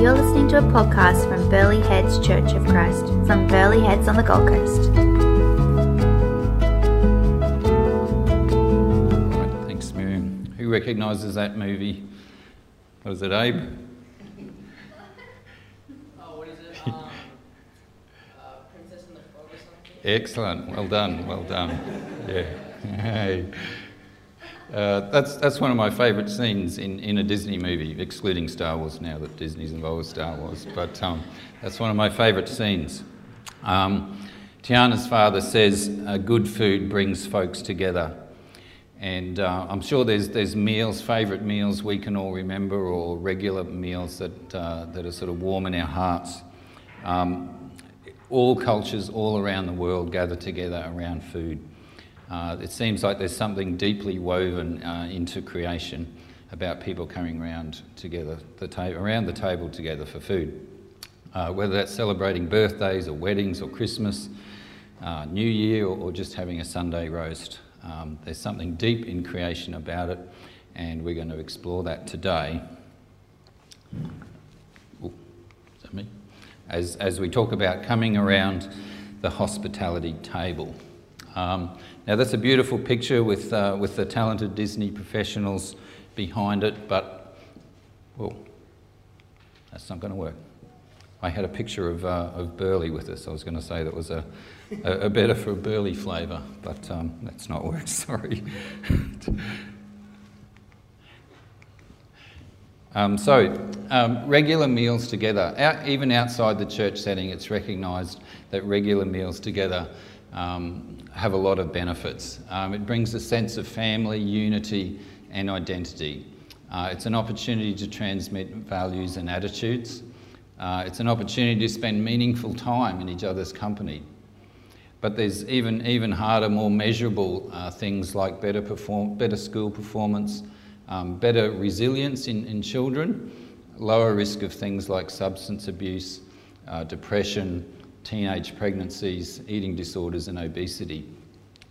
You're listening to a podcast from Burleigh Heads Church of Christ from Burleigh Heads on the Gold Coast. Right, thanks, Miriam. Who recognises that movie? What is it, Abe? Oh, what is it? Um, uh, Princess and the Frog or something? Excellent. Well done. Well done. Yeah. Hey. Uh, that's, that's one of my favourite scenes in, in a Disney movie, excluding Star Wars now that Disney's involved with Star Wars. But um, that's one of my favourite scenes. Um, Tiana's father says, uh, Good food brings folks together. And uh, I'm sure there's, there's meals, favourite meals we can all remember, or regular meals that, uh, that are sort of warm in our hearts. Um, all cultures all around the world gather together around food. Uh, it seems like there's something deeply woven uh, into creation about people coming around together, the ta- around the table together for food. Uh, whether that's celebrating birthdays or weddings or Christmas, uh, New Year, or, or, just having a Sunday roast. Um, there's something deep in creation about it, and we're going to explore that today. Ooh, is that me? As, as we talk about coming around the hospitality table. Um, now, that's a beautiful picture with, uh, with the talented Disney professionals behind it, but, well, that's not going to work. I had a picture of, uh, of Burleigh with us. I was going to say that was a, a, a better for a Burleigh flavour, but um, that's not worked, sorry. um, so, um, regular meals together. Out, even outside the church setting, it's recognised that regular meals together um, have a lot of benefits. Um, it brings a sense of family, unity, and identity. Uh, it's an opportunity to transmit values and attitudes. Uh, it's an opportunity to spend meaningful time in each other's company. But there's even, even harder, more measurable uh, things like better, perform, better school performance, um, better resilience in, in children, lower risk of things like substance abuse, uh, depression, teenage pregnancies, eating disorders, and obesity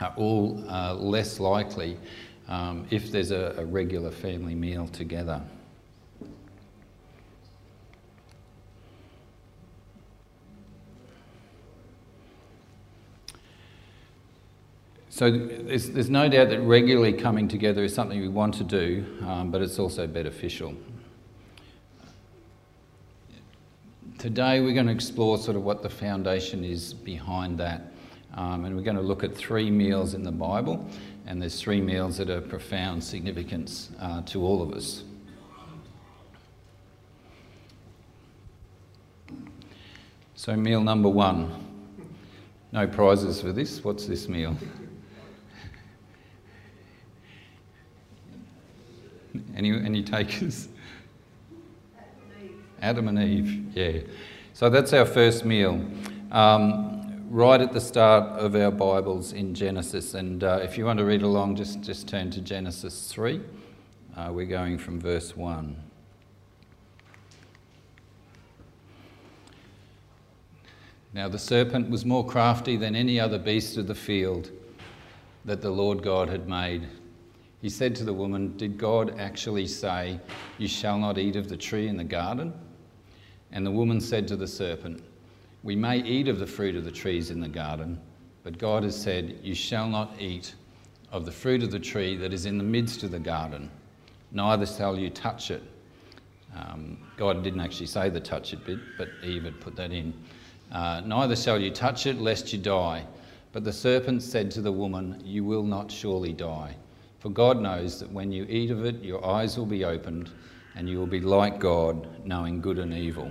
are all uh, less likely um, if there's a, a regular family meal together. So there's, there's, no doubt that regularly coming together is something we want to do, um, but it's also beneficial. Today we're going to explore sort of what the foundation is behind that. Um, and we're going to look at three meals in the Bible, and there's three meals that are profound significance uh, to all of us. So, meal number one. No prizes for this. What's this meal? any, any takers? Adam and Eve, yeah. So that's our first meal. Um, right at the start of our Bibles in Genesis. And uh, if you want to read along, just, just turn to Genesis 3. Uh, we're going from verse 1. Now the serpent was more crafty than any other beast of the field that the Lord God had made. He said to the woman, Did God actually say, You shall not eat of the tree in the garden? And the woman said to the serpent, We may eat of the fruit of the trees in the garden, but God has said, You shall not eat of the fruit of the tree that is in the midst of the garden, neither shall you touch it. Um, God didn't actually say the touch it bit, but Eve had put that in. Uh, neither shall you touch it, lest you die. But the serpent said to the woman, You will not surely die. For God knows that when you eat of it, your eyes will be opened, and you will be like God, knowing good and evil.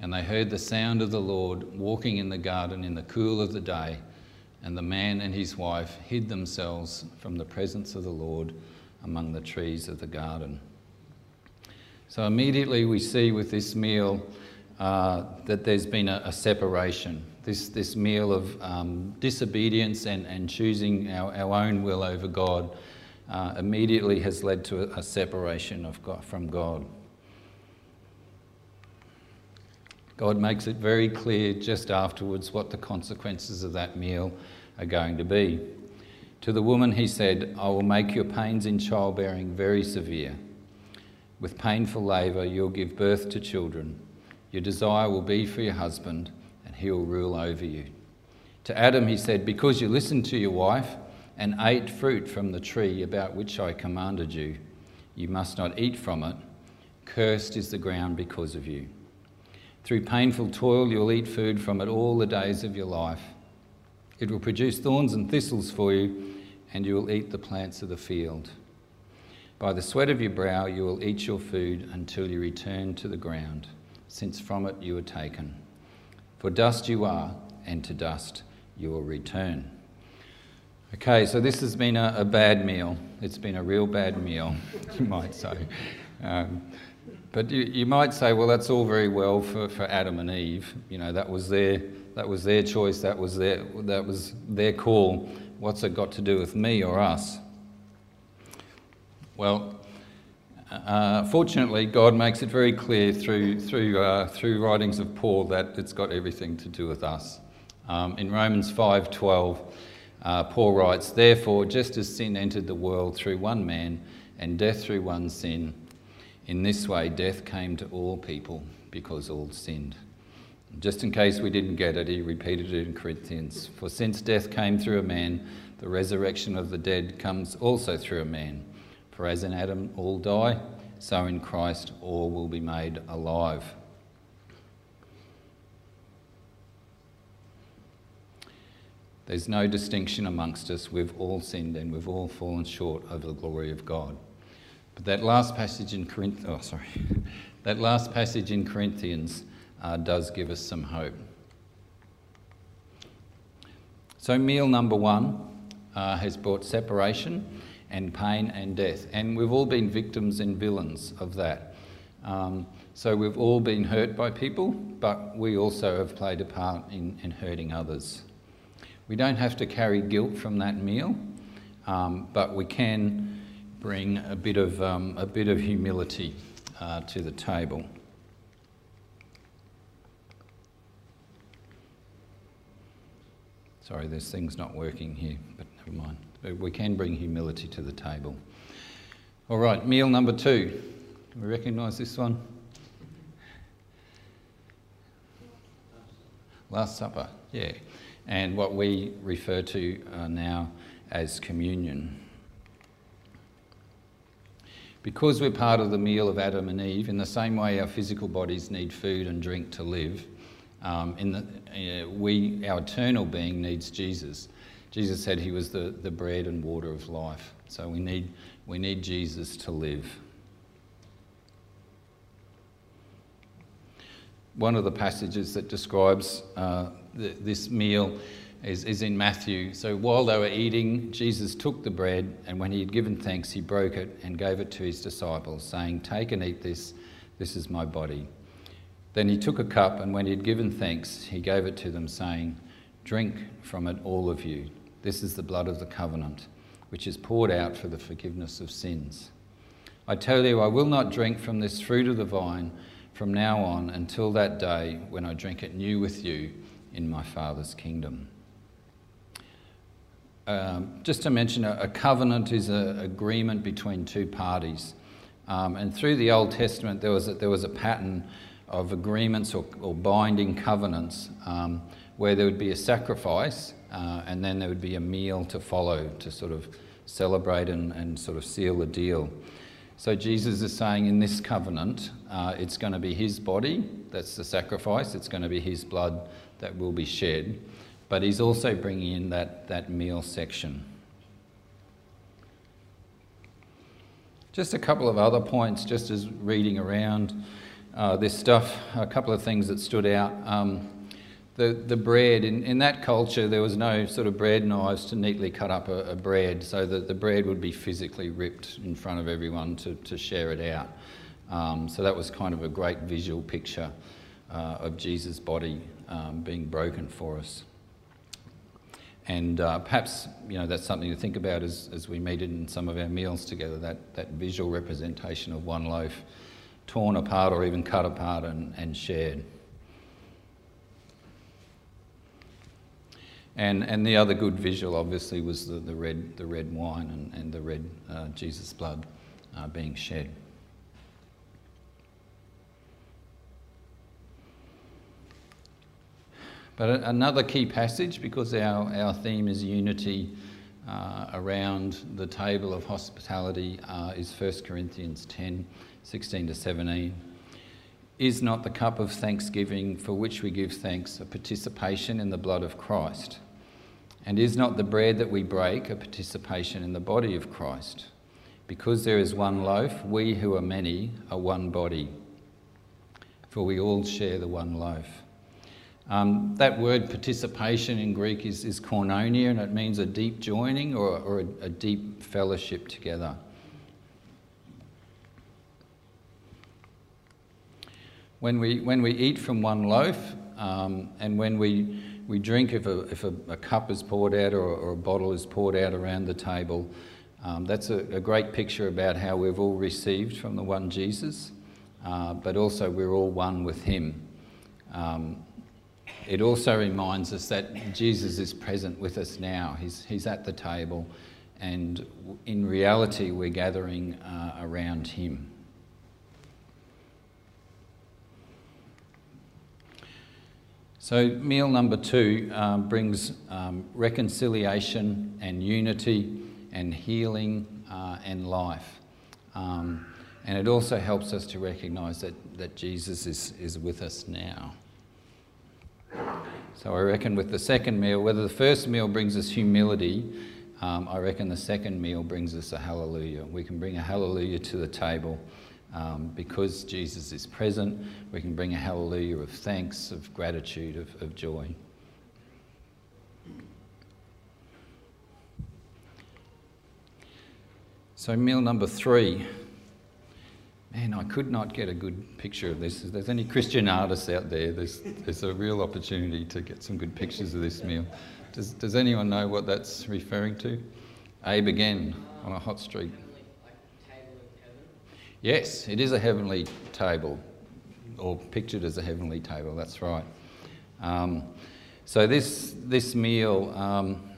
And they heard the sound of the Lord walking in the garden in the cool of the day. And the man and his wife hid themselves from the presence of the Lord among the trees of the garden. So immediately we see with this meal uh, that there's been a, a, separation. This, this meal of um, disobedience and, and choosing our, our own will over God uh, immediately has led to a, a separation of God, from God. God makes it very clear just afterwards what the consequences of that meal are going to be. To the woman, he said, I will make your pains in childbearing very severe. With painful labour, you'll give birth to children. Your desire will be for your husband, and he will rule over you. To Adam, he said, Because you listened to your wife and ate fruit from the tree about which I commanded you, you must not eat from it. Cursed is the ground because of you. Through painful toil, you'll eat food from it all the days of your life. It will produce thorns and thistles for you, and you will eat the plants of the field. By the sweat of your brow, you will eat your food until you return to the ground, since from it you were taken. For dust you are, and to dust you will return. Okay, so this has been a, a bad meal. It's been a real bad meal, you might say. Um, but you, you might say, well, that's all very well for, for Adam and Eve. You know, that was their that was their choice. That was their that was their call. What's it got to do with me or us? Well, uh, fortunately, God makes it very clear through through uh, through writings of Paul that it's got everything to do with us. Um, in Romans five twelve, uh, Paul writes, "Therefore, just as sin entered the world through one man, and death through one sin." In this way, death came to all people because all sinned. Just in case we didn't get it, he repeated it in Corinthians. For since death came through a man, the resurrection of the dead comes also through a man. For as in Adam all die, so in Christ all will be made alive. There's no distinction amongst us. We've all sinned and we've all fallen short of the glory of God. But that last passage in Corinthians, oh, sorry, that last passage in Corinthians uh, does give us some hope. So, meal number one uh, has brought separation and pain and death, and we've all been victims and villains of that. Um, so, we've all been hurt by people, but we also have played a part in, in hurting others. We don't have to carry guilt from that meal, um, but we can bring a bit of, um, a bit of humility uh, to the table. Sorry, there's things not working here, but never mind. We can bring humility to the table. All right, meal number two. We recognise this one? Last Supper, yeah. And what we refer to uh, now as communion. Because we're part of the meal of Adam and Eve, in the same way our physical bodies need food and drink to live, um, in the, uh, we, our eternal being needs Jesus. Jesus said he was the, the bread and water of life. So we need, we need Jesus to live. One of the passages that describes uh, the, this meal is, is in Matthew. So while they were eating, Jesus took the bread, and when he had given thanks, he broke it and gave it to his disciples, saying, Take and eat this, this is my body. Then he took a cup, and when he had given thanks, he gave it to them, saying, Drink from it, all of you. This is the blood of the covenant, which is poured out for the forgiveness of sins. I tell you, I will not drink from this fruit of the vine from now on until that day when I drink it new with you in my Father's kingdom. Um, just to mention, a, a covenant is an agreement between two parties. Um, and through the Old Testament, there was a, there was a pattern of agreements or, or binding covenants um, where there would be a sacrifice uh, and then there would be a meal to follow to sort of celebrate and, and sort of seal the deal. So Jesus is saying in this covenant, uh, it's going to be his body that's the sacrifice, it's going to be his blood that will be shed but he's also bringing in that, that meal section. Just a couple of other points, just as reading around uh, this stuff, a couple of things that stood out. Um, the, the bread, in, in that culture, there was no sort of bread knives to neatly cut up a, a bread, so that the bread would be physically ripped in front of everyone to, to share it out. Um, so that was kind of a great visual picture uh, of Jesus' body um, being broken for us. And uh, perhaps you know that's something to think about as, as we meet in some of our meals together. That that visual representation of one loaf torn apart or even cut apart and, and shared. And, and the other good visual, obviously, was the, the, red, the red wine and, and the red uh, Jesus blood uh, being shed. But another key passage, because our, our theme is unity uh, around the table of hospitality, uh, is 1 Corinthians 10 16 to 17. Is not the cup of thanksgiving for which we give thanks a participation in the blood of Christ? And is not the bread that we break a participation in the body of Christ? Because there is one loaf, we who are many are one body, for we all share the one loaf. Um, that word participation in Greek is, is koinonia, and it means a deep joining or, or a, a deep fellowship together. When we, when we eat from one loaf um, and when we, we drink, if, a, if a, a cup is poured out or, or, a bottle is poured out around the table, um, that's a, a, great picture about how we've all received from the one Jesus, uh, but also we're all one with Him. Um, it also reminds us that Jesus is present with us now. He's, he's at the table, and in reality, we're gathering uh, around Him. So, meal number two um, brings um, reconciliation and unity and healing uh, and life. Um, and it also helps us to recognise that, that Jesus is, is with us now. So I reckon with the second meal, whether the first meal brings us humility, um, I reckon the second meal brings us a hallelujah. We can bring a hallelujah to the table um, because Jesus is present. We can bring a hallelujah of thanks, of gratitude, of, of joy. So, meal number three Man, I could not get a good picture of this. If there's any Christian artists out there, there's, there's a real opportunity to get some good pictures of this meal. Does, does anyone know what that's referring to? Abe again on a hot street. Yes, it is a heavenly table, or pictured as a heavenly table, that's right. Um, so, this, this meal, um,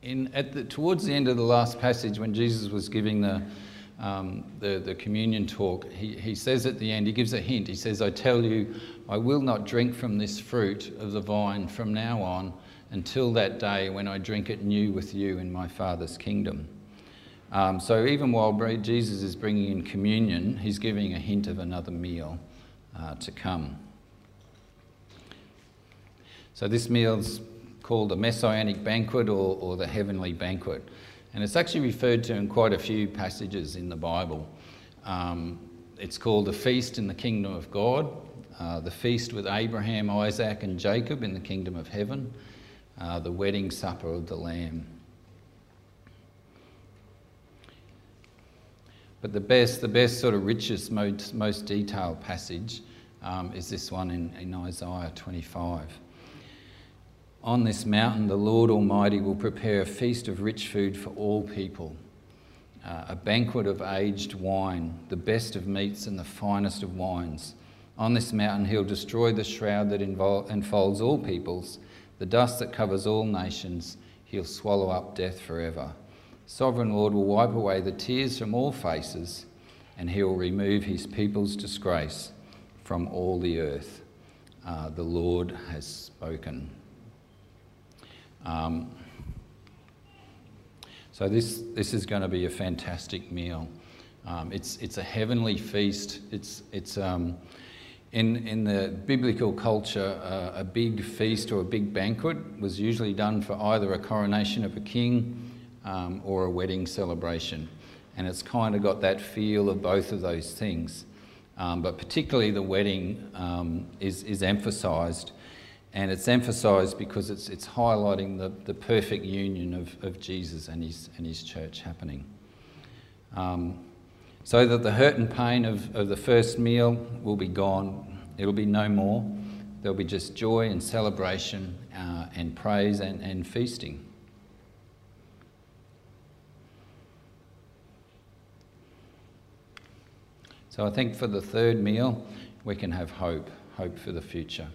in, at the, towards the end of the last passage, when Jesus was giving the um, the, the communion talk, he, he says at the end, he gives a hint. He says, I tell you, I will not drink from this fruit of the vine from now on until that day when I drink it new with you in my Father's kingdom. Um, so even while Jesus is bringing in communion, he's giving a hint of another meal uh, to come. So this meal's called the Messianic banquet or, or the heavenly banquet. And it's actually referred to in quite a few passages in the Bible. Um, it's called the feast in the kingdom of God, uh, the feast with Abraham, Isaac, and Jacob in the kingdom of heaven, uh, the wedding supper of the Lamb. But the best, the best sort of richest, most, most detailed passage um, is this one in, in Isaiah 25. On this mountain, the Lord Almighty will prepare a feast of rich food for all people, uh, a banquet of aged wine, the best of meats and the finest of wines. On this mountain, he'll destroy the shroud that enfolds all peoples, the dust that covers all nations. He'll swallow up death forever. Sovereign Lord will wipe away the tears from all faces, and he will remove his people's disgrace from all the earth. Uh, the Lord has spoken. Um, so this, this is going to be a fantastic meal. Um, it's, it's a heavenly feast. It's, it's, um, in, in the biblical culture, uh, a big feast or a big banquet was usually done for either a coronation of a king um, or a wedding celebration. And it's kind of got that feel of both of those things. Um, but particularly the wedding um, is, is emphasised and it's emphasised because it's, it's highlighting the, the perfect union of, of Jesus and his, and his church happening. Um, so that the hurt and pain of, of the first meal will be gone. It'll be no more. There'll be just joy and celebration uh, and praise and, and feasting. So I think for the third meal, we can have hope, hope for the future.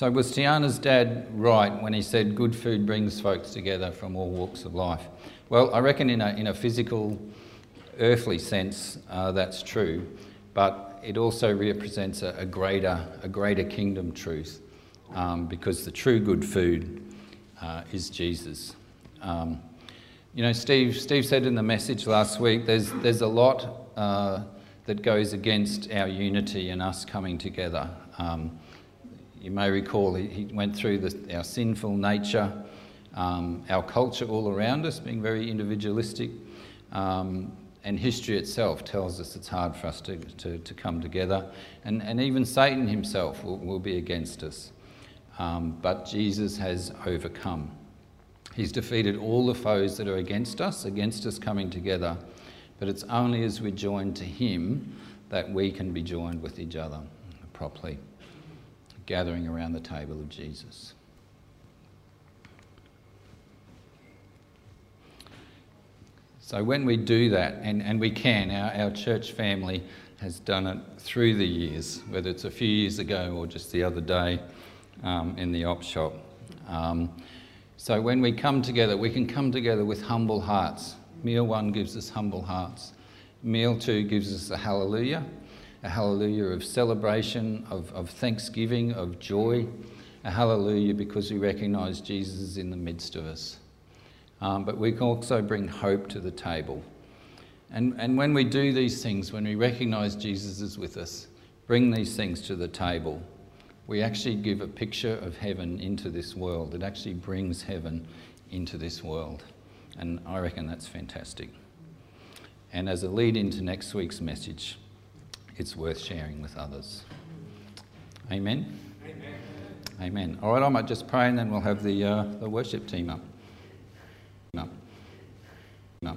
So, was Tiana's dad right when he said good food brings folks together from all walks of life? Well, I reckon in a, in a physical, earthly sense, uh, that's true, but it also represents a, a, greater, a greater kingdom truth um, because the true good food uh, is Jesus. Um, you know, Steve, Steve said in the message last week there's, there's a lot uh, that goes against our unity and us coming together. Um, you may recall he, he went through the, our sinful nature, um, our culture all around us being very individualistic, um, and history itself tells us it's hard for us to, to, to come together. And, and even Satan himself will, will be against us. Um, but Jesus has overcome. He's defeated all the foes that are against us, against us coming together. But it's only as we're joined to Him that we can be joined with each other properly gathering around the table of Jesus. So, when we do that, and, and we can, our, our church family has done it through the years, whether it's a few years ago or just the other day um, in the op shop. Um, so, when we come together, we can come together with humble hearts. Meal one gives us humble hearts, meal two gives us a hallelujah a hallelujah of celebration, of, of thanksgiving, of joy, a hallelujah because we recognise Jesus is in the midst of us. Um, but we can also bring hope to the table. And, and when we do these things, when we recognise Jesus is with us, bring these things to the table, we actually give a picture of heaven into this world. It actually brings heaven into this world. And I reckon that's fantastic. And as a lead into next week's message, it's worth sharing with others. Amen? Amen. Amen. All right, I might just pray and then we'll have the, uh, the worship team up. up. up.